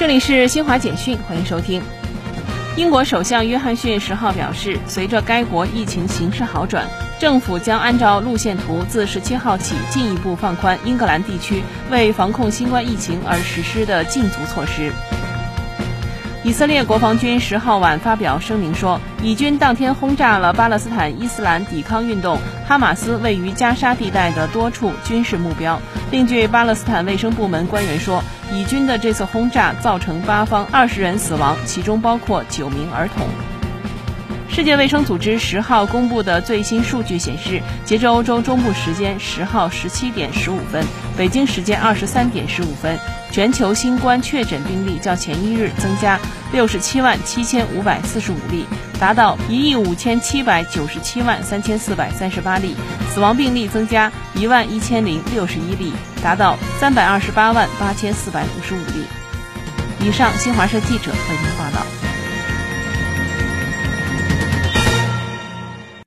这里是新华简讯，欢迎收听。英国首相约翰逊十号表示，随着该国疫情形势好转，政府将按照路线图，自十七号起进一步放宽英格兰地区为防控新冠疫情而实施的禁足措施。以色列国防军十号晚发表声明说，以军当天轰炸了巴勒斯坦伊斯兰抵抗运动哈马斯位于加沙地带的多处军事目标。另据巴勒斯坦卫生部门官员说，以军的这次轰炸造成八方二十人死亡，其中包括九名儿童。世界卫生组织十号公布的最新数据显示，截至欧洲中部时间十号十七点十五分，北京时间二十三点十五分。全球新冠确诊病例较前一日增加六十七万七千五百四十五例，达到一亿五千七百九十七万三千四百三十八例；死亡病例增加一万一千零六十一例，达到三百二十八万八千四百五十五例。以上，新华社记者为您报道。